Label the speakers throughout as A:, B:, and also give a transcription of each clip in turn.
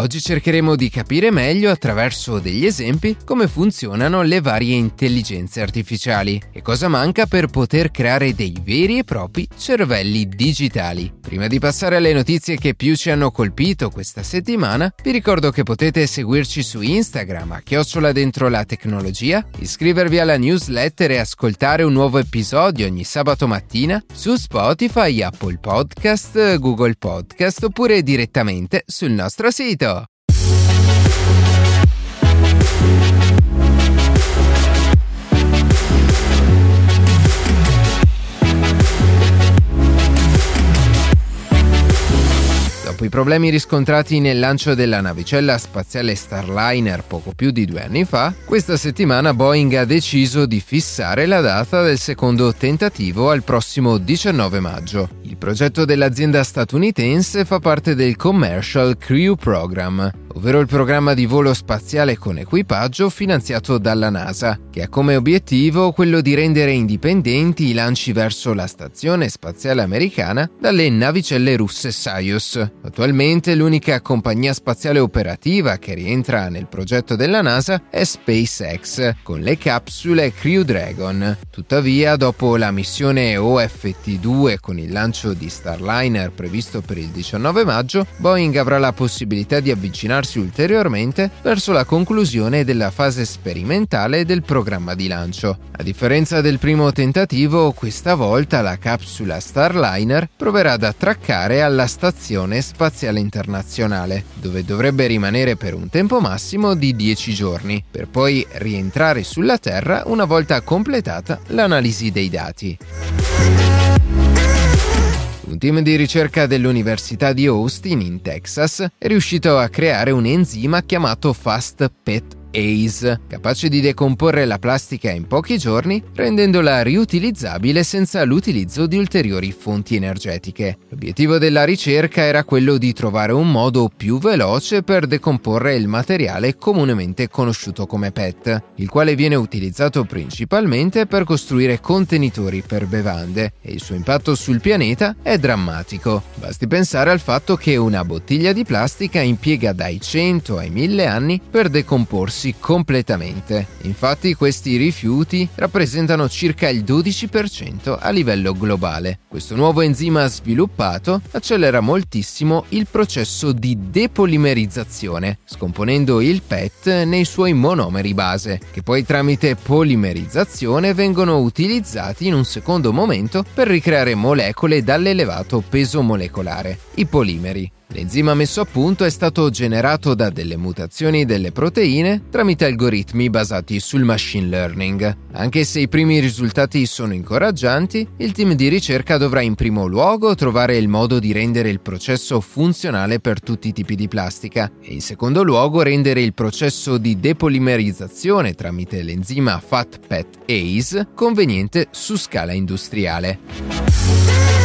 A: Oggi cercheremo di capire meglio attraverso degli esempi come funzionano le varie intelligenze artificiali e cosa manca per poter creare dei veri e propri cervelli digitali. Prima di passare alle notizie che più ci hanno colpito questa settimana, vi ricordo che potete seguirci su Instagram a chiocciola dentro la tecnologia, iscrivervi alla newsletter e ascoltare un nuovo episodio ogni sabato mattina su Spotify, Apple Podcast, Google Podcast oppure direttamente sul nostro sito. Dopo i problemi riscontrati nel lancio della navicella spaziale Starliner poco più di due anni fa, questa settimana Boeing ha deciso di fissare la data del secondo tentativo al prossimo 19 maggio. Il progetto dell'azienda statunitense fa parte del Commercial Crew Program, ovvero il programma di volo spaziale con equipaggio finanziato dalla NASA, che ha come obiettivo quello di rendere indipendenti i lanci verso la stazione spaziale americana dalle navicelle russe Soyuz. Attualmente l'unica compagnia spaziale operativa che rientra nel progetto della NASA è SpaceX, con le capsule Crew Dragon. Tuttavia, dopo la missione OFT-2 con il lancio di Starliner previsto per il 19 maggio, Boeing avrà la possibilità di avvicinarsi ulteriormente verso la conclusione della fase sperimentale del programma di lancio. A differenza del primo tentativo, questa volta la capsula Starliner proverà ad attraccare alla Stazione Spaziale Internazionale, dove dovrebbe rimanere per un tempo massimo di 10 giorni, per poi rientrare sulla Terra una volta completata l'analisi dei dati. Un team di ricerca dell'Università di Austin in Texas è riuscito a creare un enzima chiamato Fast PET ACE, capace di decomporre la plastica in pochi giorni, rendendola riutilizzabile senza l'utilizzo di ulteriori fonti energetiche. L'obiettivo della ricerca era quello di trovare un modo più veloce per decomporre il materiale comunemente conosciuto come PET, il quale viene utilizzato principalmente per costruire contenitori per bevande e il suo impatto sul pianeta è drammatico. Basti pensare al fatto che una bottiglia di plastica impiega dai 100 ai 1000 anni per decomporsi riprodursi completamente. Infatti questi rifiuti rappresentano circa il 12% a livello globale. Questo nuovo enzima sviluppato accelera moltissimo il processo di depolimerizzazione, scomponendo il PET nei suoi monomeri base, che poi tramite polimerizzazione vengono utilizzati in un secondo momento per ricreare molecole dall'elevato peso molecolare, i polimeri. L'enzima messo a punto è stato generato da delle mutazioni delle proteine tramite algoritmi basati sul machine learning. Anche se i primi risultati sono incoraggianti, il team di ricerca dovrà in primo luogo trovare il modo di rendere il processo funzionale per tutti i tipi di plastica e in secondo luogo rendere il processo di depolimerizzazione tramite l'enzima FAT-PET-ACE conveniente su scala industriale.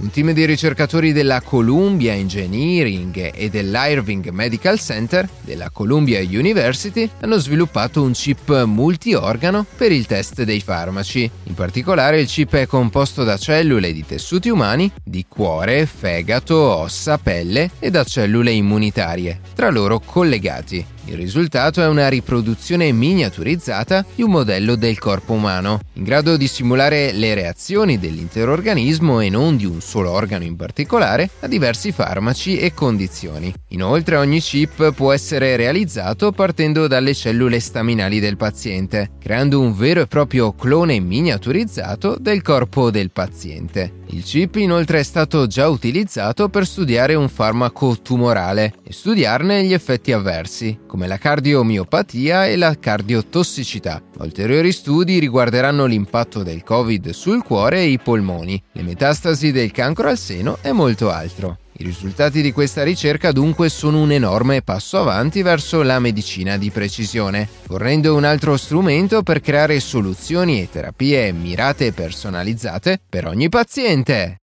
A: Un team di ricercatori della Columbia Engineering e dell'Irving Medical Center della Columbia University hanno sviluppato un chip multiorgano per il test dei farmaci. In particolare il chip è composto da cellule di tessuti umani, di cuore, fegato, ossa, pelle e da cellule immunitarie, tra loro collegati. Il risultato è una riproduzione miniaturizzata di un modello del corpo umano, in grado di simulare le reazioni dell'intero organismo e non di un solo organo in particolare a diversi farmaci e condizioni. Inoltre ogni chip può essere realizzato partendo dalle cellule staminali del paziente, creando un vero e proprio clone miniaturizzato del corpo del paziente. Il chip inoltre è stato già utilizzato per studiare un farmaco tumorale e studiarne gli effetti avversi, come la cardiomiopatia e la cardiotossicità. Ulteriori studi riguarderanno l'impatto del Covid sul cuore e i polmoni, le metastasi del cancro al seno e molto altro. I risultati di questa ricerca dunque sono un enorme passo avanti verso la medicina di precisione, fornendo un altro strumento per creare soluzioni e terapie mirate e personalizzate per ogni paziente.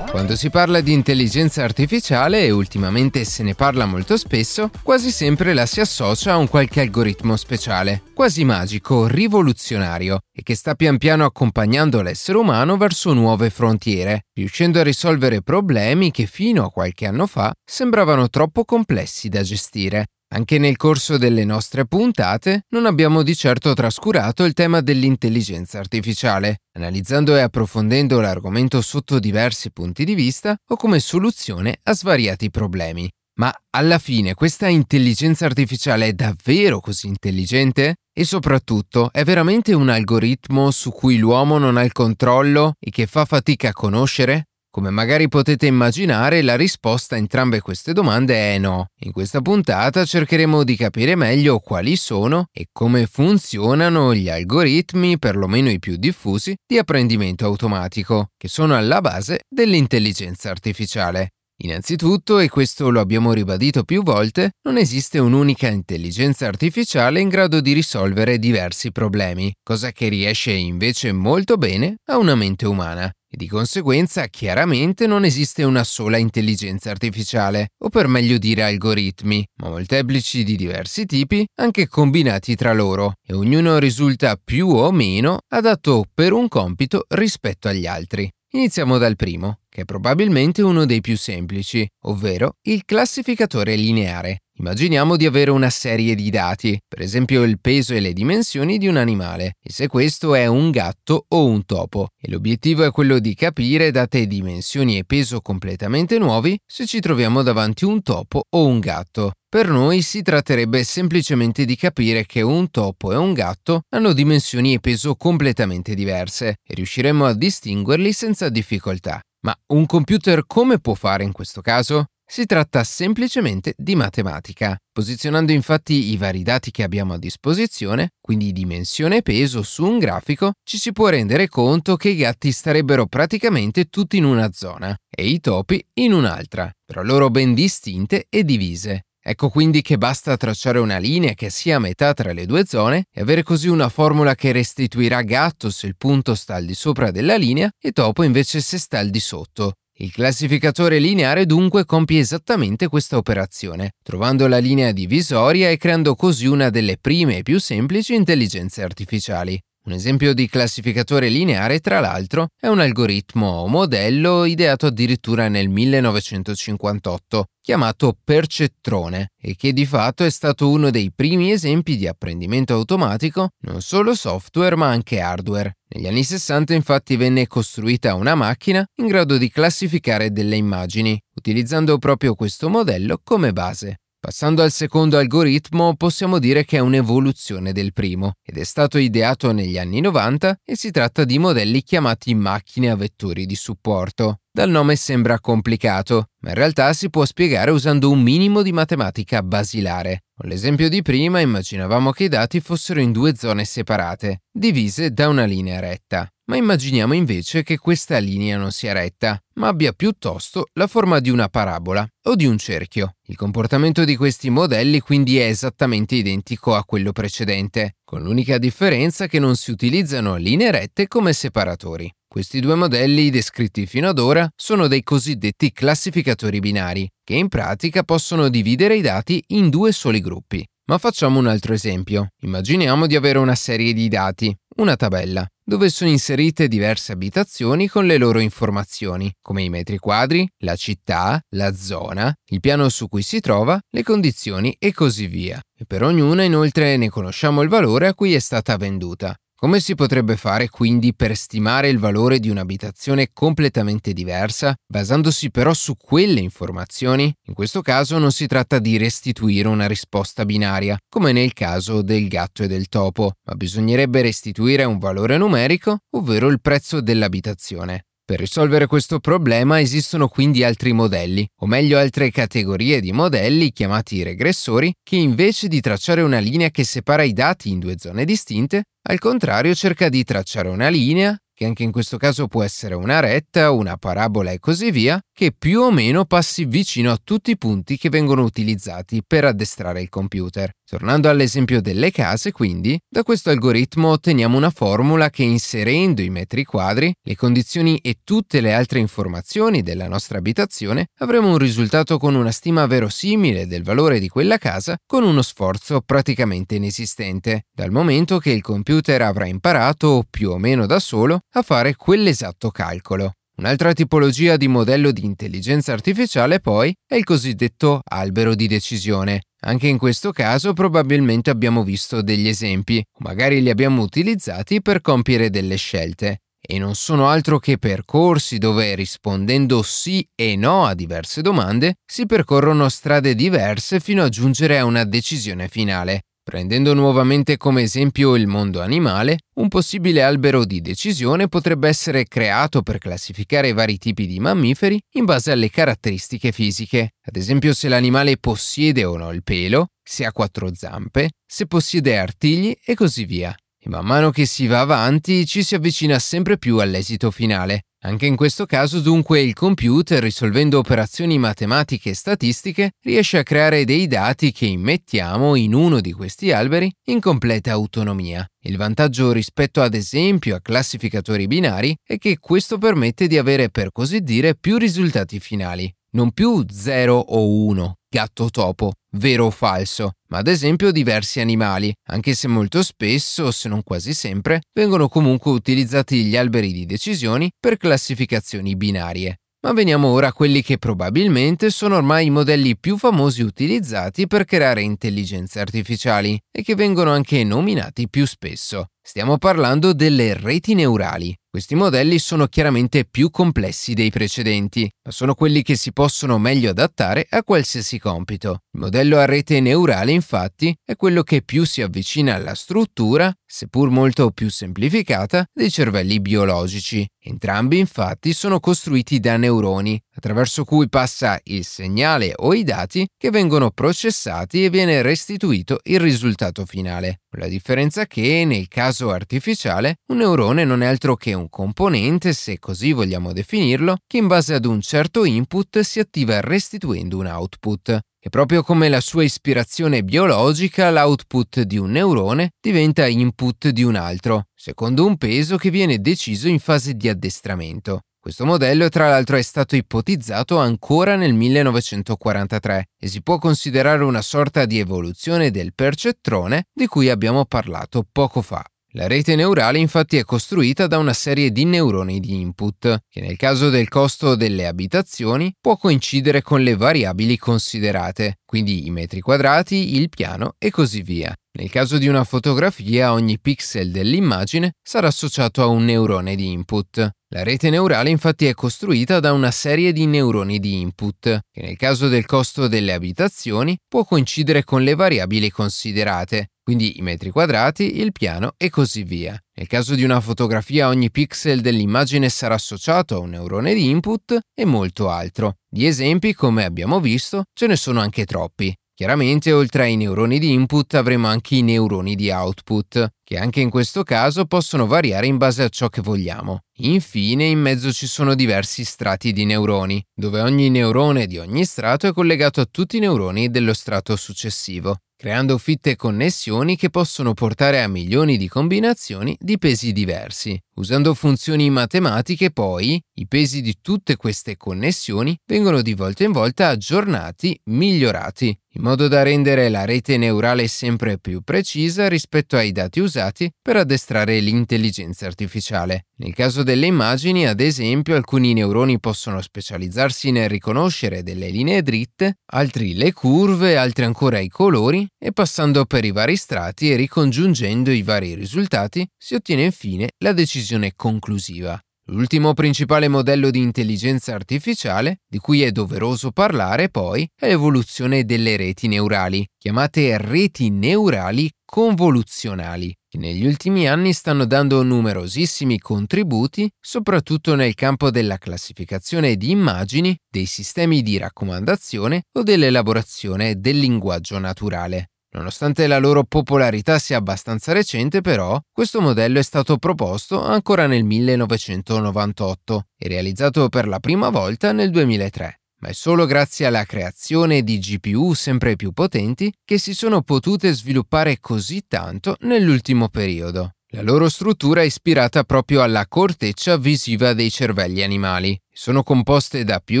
A: Si parla di intelligenza artificiale, e ultimamente se ne parla molto spesso, quasi sempre la si associa a un qualche algoritmo speciale, quasi magico, rivoluzionario, e che sta pian piano accompagnando l'essere umano verso nuove frontiere, riuscendo a risolvere problemi che fino a qualche anno fa sembravano troppo complessi da gestire. Anche nel corso delle nostre puntate non abbiamo di certo trascurato il tema dell'intelligenza artificiale, analizzando e approfondendo l'argomento sotto diversi punti di vista o come soluzione a svariati problemi. Ma alla fine questa intelligenza artificiale è davvero così intelligente? E soprattutto è veramente un algoritmo su cui l'uomo non ha il controllo e che fa fatica a conoscere? Come magari potete immaginare, la risposta a entrambe queste domande è no. In questa puntata cercheremo di capire meglio quali sono e come funzionano gli algoritmi, perlomeno i più diffusi, di apprendimento automatico, che sono alla base dell'intelligenza artificiale. Innanzitutto, e questo lo abbiamo ribadito più volte, non esiste un'unica intelligenza artificiale in grado di risolvere diversi problemi, cosa che riesce invece molto bene a una mente umana e di conseguenza chiaramente non esiste una sola intelligenza artificiale, o per meglio dire algoritmi, ma molteplici di diversi tipi, anche combinati tra loro, e ognuno risulta più o meno adatto per un compito rispetto agli altri. Iniziamo dal primo, che è probabilmente uno dei più semplici, ovvero il classificatore lineare. Immaginiamo di avere una serie di dati, per esempio il peso e le dimensioni di un animale, e se questo è un gatto o un topo, e l'obiettivo è quello di capire, date dimensioni e peso completamente nuovi, se ci troviamo davanti un topo o un gatto. Per noi si tratterebbe semplicemente di capire che un topo e un gatto hanno dimensioni e peso completamente diverse e riusciremo a distinguerli senza difficoltà. Ma un computer come può fare in questo caso? Si tratta semplicemente di matematica. Posizionando infatti i vari dati che abbiamo a disposizione, quindi dimensione e peso, su un grafico, ci si può rendere conto che i gatti starebbero praticamente tutti in una zona e i topi in un'altra, però loro ben distinte e divise. Ecco quindi che basta tracciare una linea che sia a metà tra le due zone e avere così una formula che restituirà gatto se il punto sta al di sopra della linea e topo invece se sta al di sotto. Il classificatore lineare dunque compie esattamente questa operazione, trovando la linea divisoria e creando così una delle prime e più semplici intelligenze artificiali. Un esempio di classificatore lineare, tra l'altro, è un algoritmo o modello ideato addirittura nel 1958, chiamato percettrone, e che di fatto è stato uno dei primi esempi di apprendimento automatico, non solo software ma anche hardware. Negli anni 60 infatti venne costruita una macchina in grado di classificare delle immagini, utilizzando proprio questo modello come base. Passando al secondo algoritmo, possiamo dire che è un'evoluzione del primo ed è stato ideato negli anni 90 e si tratta di modelli chiamati macchine a vettori di supporto. Dal nome sembra complicato, ma in realtà si può spiegare usando un minimo di matematica basilare. Con l'esempio di prima immaginavamo che i dati fossero in due zone separate, divise da una linea retta ma immaginiamo invece che questa linea non sia retta, ma abbia piuttosto la forma di una parabola o di un cerchio. Il comportamento di questi modelli quindi è esattamente identico a quello precedente, con l'unica differenza che non si utilizzano linee rette come separatori. Questi due modelli descritti fino ad ora sono dei cosiddetti classificatori binari, che in pratica possono dividere i dati in due soli gruppi. Ma facciamo un altro esempio. Immaginiamo di avere una serie di dati, una tabella, dove sono inserite diverse abitazioni con le loro informazioni, come i metri quadri, la città, la zona, il piano su cui si trova, le condizioni e così via. E per ognuna inoltre ne conosciamo il valore a cui è stata venduta. Come si potrebbe fare quindi per stimare il valore di un'abitazione completamente diversa, basandosi però su quelle informazioni? In questo caso non si tratta di restituire una risposta binaria, come nel caso del gatto e del topo, ma bisognerebbe restituire un valore numerico, ovvero il prezzo dell'abitazione. Per risolvere questo problema esistono quindi altri modelli, o meglio altre categorie di modelli chiamati regressori, che invece di tracciare una linea che separa i dati in due zone distinte, al contrario cerca di tracciare una linea che anche in questo caso può essere una retta, una parabola e così via, che più o meno passi vicino a tutti i punti che vengono utilizzati per addestrare il computer. Tornando all'esempio delle case, quindi, da questo algoritmo otteniamo una formula che inserendo i metri quadri, le condizioni e tutte le altre informazioni della nostra abitazione, avremo un risultato con una stima verosimile del valore di quella casa con uno sforzo praticamente inesistente, dal momento che il computer avrà imparato, più o meno da solo, a fare quell'esatto calcolo. Un'altra tipologia di modello di intelligenza artificiale poi è il cosiddetto albero di decisione. Anche in questo caso probabilmente abbiamo visto degli esempi, magari li abbiamo utilizzati per compiere delle scelte. E non sono altro che percorsi dove rispondendo sì e no a diverse domande si percorrono strade diverse fino a giungere a una decisione finale. Prendendo nuovamente come esempio il mondo animale, un possibile albero di decisione potrebbe essere creato per classificare vari tipi di mammiferi in base alle caratteristiche fisiche, ad esempio se l'animale possiede o no il pelo, se ha quattro zampe, se possiede artigli e così via. E man mano che si va avanti ci si avvicina sempre più all'esito finale, anche in questo caso dunque il computer, risolvendo operazioni matematiche e statistiche, riesce a creare dei dati che immettiamo in uno di questi alberi in completa autonomia. Il vantaggio rispetto ad esempio a classificatori binari è che questo permette di avere per così dire più risultati finali, non più 0 o 1, gatto topo, vero o falso, ma ad esempio diversi animali, anche se molto spesso, se non quasi sempre, vengono comunque utilizzati gli alberi di decisioni per classificazioni binarie. Ma veniamo ora a quelli che probabilmente sono ormai i modelli più famosi utilizzati per creare intelligenze artificiali e che vengono anche nominati più spesso. Stiamo parlando delle reti neurali. Questi modelli sono chiaramente più complessi dei precedenti, ma sono quelli che si possono meglio adattare a qualsiasi compito. Il modello a rete neurale, infatti, è quello che più si avvicina alla struttura, seppur molto più semplificata, dei cervelli biologici. Entrambi, infatti, sono costruiti da neuroni, attraverso cui passa il segnale o i dati che vengono processati e viene restituito il risultato finale. La differenza che, nel caso artificiale, un neurone non è altro che un componente, se così vogliamo definirlo, che in base ad un certo input si attiva restituendo un output. E proprio come la sua ispirazione biologica, l'output di un neurone diventa input di un altro, secondo un peso che viene deciso in fase di addestramento. Questo modello tra l'altro è stato ipotizzato ancora nel 1943 e si può considerare una sorta di evoluzione del percettrone di cui abbiamo parlato poco fa. La rete neurale infatti è costruita da una serie di neuroni di input, che nel caso del costo delle abitazioni può coincidere con le variabili considerate, quindi i metri quadrati, il piano e così via. Nel caso di una fotografia ogni pixel dell'immagine sarà associato a un neurone di input. La rete neurale infatti è costruita da una serie di neuroni di input, che nel caso del costo delle abitazioni può coincidere con le variabili considerate, quindi i metri quadrati, il piano e così via. Nel caso di una fotografia ogni pixel dell'immagine sarà associato a un neurone di input e molto altro. Di esempi, come abbiamo visto, ce ne sono anche troppi. Chiaramente, oltre ai neuroni di input, avremo anche i neuroni di output, che anche in questo caso possono variare in base a ciò che vogliamo. Infine, in mezzo ci sono diversi strati di neuroni, dove ogni neurone di ogni strato è collegato a tutti i neuroni dello strato successivo creando fitte connessioni che possono portare a milioni di combinazioni di pesi diversi. Usando funzioni matematiche poi, i pesi di tutte queste connessioni vengono di volta in volta aggiornati, migliorati, in modo da rendere la rete neurale sempre più precisa rispetto ai dati usati per addestrare l'intelligenza artificiale. Nel caso delle immagini, ad esempio, alcuni neuroni possono specializzarsi nel riconoscere delle linee dritte, altri le curve, altri ancora i colori, e passando per i vari strati e ricongiungendo i vari risultati, si ottiene infine la decisione conclusiva. L'ultimo principale modello di intelligenza artificiale, di cui è doveroso parlare poi, è l'evoluzione delle reti neurali, chiamate reti neurali convoluzionali, che negli ultimi anni stanno dando numerosissimi contributi, soprattutto nel campo della classificazione di immagini, dei sistemi di raccomandazione o dell'elaborazione del linguaggio naturale. Nonostante la loro popolarità sia abbastanza recente, però, questo modello è stato proposto ancora nel 1998 e realizzato per la prima volta nel 2003. ma è solo grazie alla creazione di GPU sempre più potenti che si sono potute sviluppare così tanto nell'ultimo periodo. La loro struttura è ispirata proprio alla corteccia visiva dei cervelli animali. Sono composte da più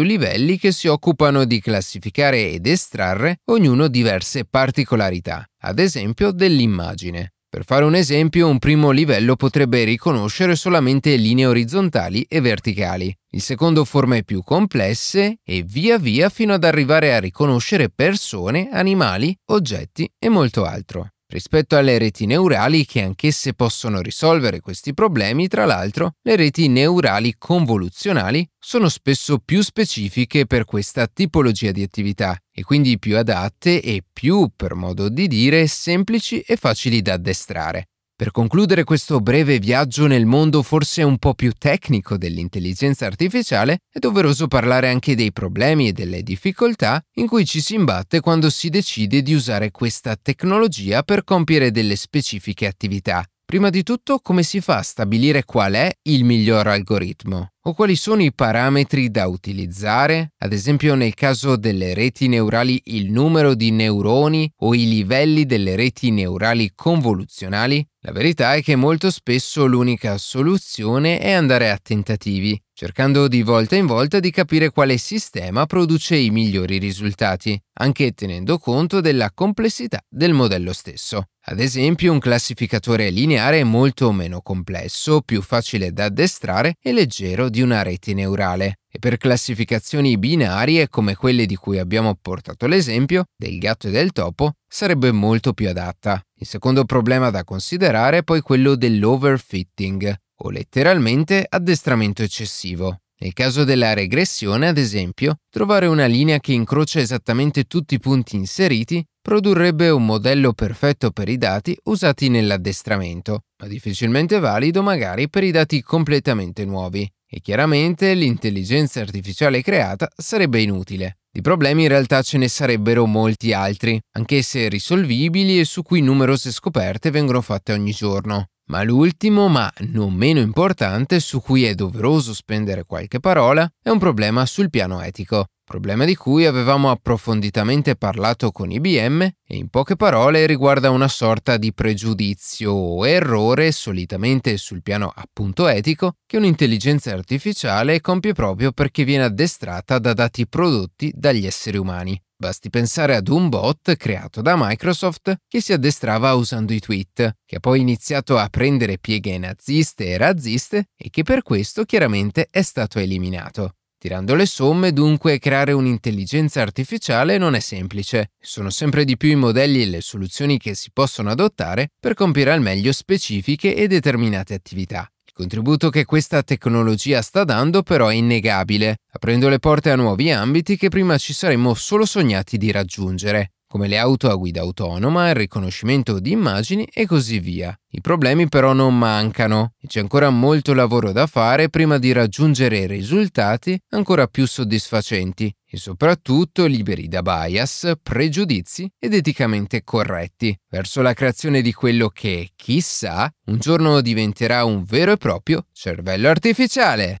A: livelli che si occupano di classificare ed estrarre ognuno diverse particolarità, ad esempio dell'immagine. Per fare un esempio, un primo livello potrebbe riconoscere solamente linee orizzontali e verticali, il secondo forme più complesse e via via fino ad arrivare a riconoscere persone, animali, oggetti e molto altro. Rispetto alle reti neurali che anch'esse possono risolvere questi problemi, tra l'altro, le reti neurali convoluzionali sono spesso più specifiche per questa tipologia di attività e quindi più adatte e più, per modo di dire, semplici e facili da addestrare. Per concludere questo breve viaggio nel mondo forse un po' più tecnico dell'intelligenza artificiale, è doveroso parlare anche dei problemi e delle difficoltà in cui ci si imbatte quando si decide di usare questa tecnologia per compiere delle specifiche attività. Prima di tutto, come si fa a stabilire qual è il miglior algoritmo? o quali sono i parametri da utilizzare, ad esempio nel caso delle reti neurali il numero di neuroni o i livelli delle reti neurali convoluzionali? La verità è che molto spesso l'unica soluzione è andare a tentativi, cercando di volta in volta di capire quale sistema produce i migliori risultati, anche tenendo conto della complessità del modello stesso. Ad esempio, un classificatore lineare è molto meno complesso, più facile da addestrare e leggero di una rete neurale e per classificazioni binarie come quelle di cui abbiamo portato l'esempio, del gatto e del topo, sarebbe molto più adatta. Il secondo problema da considerare è poi quello dell'overfitting, o letteralmente addestramento eccessivo. Nel caso della regressione, ad esempio, trovare una linea che incrocia esattamente tutti i punti inseriti produrrebbe un modello perfetto per i dati usati nell'addestramento, ma difficilmente valido magari per i dati completamente nuovi e chiaramente l'intelligenza artificiale creata sarebbe inutile. Di problemi in realtà ce ne sarebbero molti altri, anch'esse risolvibili e su cui numerose scoperte vengono fatte ogni giorno. Ma l'ultimo, ma non meno importante, su cui è doveroso spendere qualche parola, è un problema sul piano etico problema di cui avevamo approfonditamente parlato con IBM e in poche parole riguarda una sorta di pregiudizio o errore, solitamente sul piano appunto etico, che un'intelligenza artificiale compie proprio perché viene addestrata da dati prodotti dagli esseri umani. Basti pensare ad un bot creato da Microsoft che si addestrava usando i tweet, che ha poi iniziato a prendere pieghe naziste e razziste e che per questo chiaramente è stato eliminato. Tirando le somme, dunque, creare un'intelligenza artificiale non è semplice. Sono sempre di più i modelli e le soluzioni che si possono adottare per compiere al meglio specifiche e determinate attività. Contributo che questa tecnologia sta dando però è innegabile, aprendo le porte a nuovi ambiti che prima ci saremmo solo sognati di raggiungere come le auto a guida autonoma, il riconoscimento di immagini e così via. I problemi però non mancano e c'è ancora molto lavoro da fare prima di raggiungere risultati ancora più soddisfacenti e soprattutto liberi da bias, pregiudizi ed eticamente corretti, verso la creazione di quello che, chissà, un giorno diventerà un vero e proprio cervello artificiale.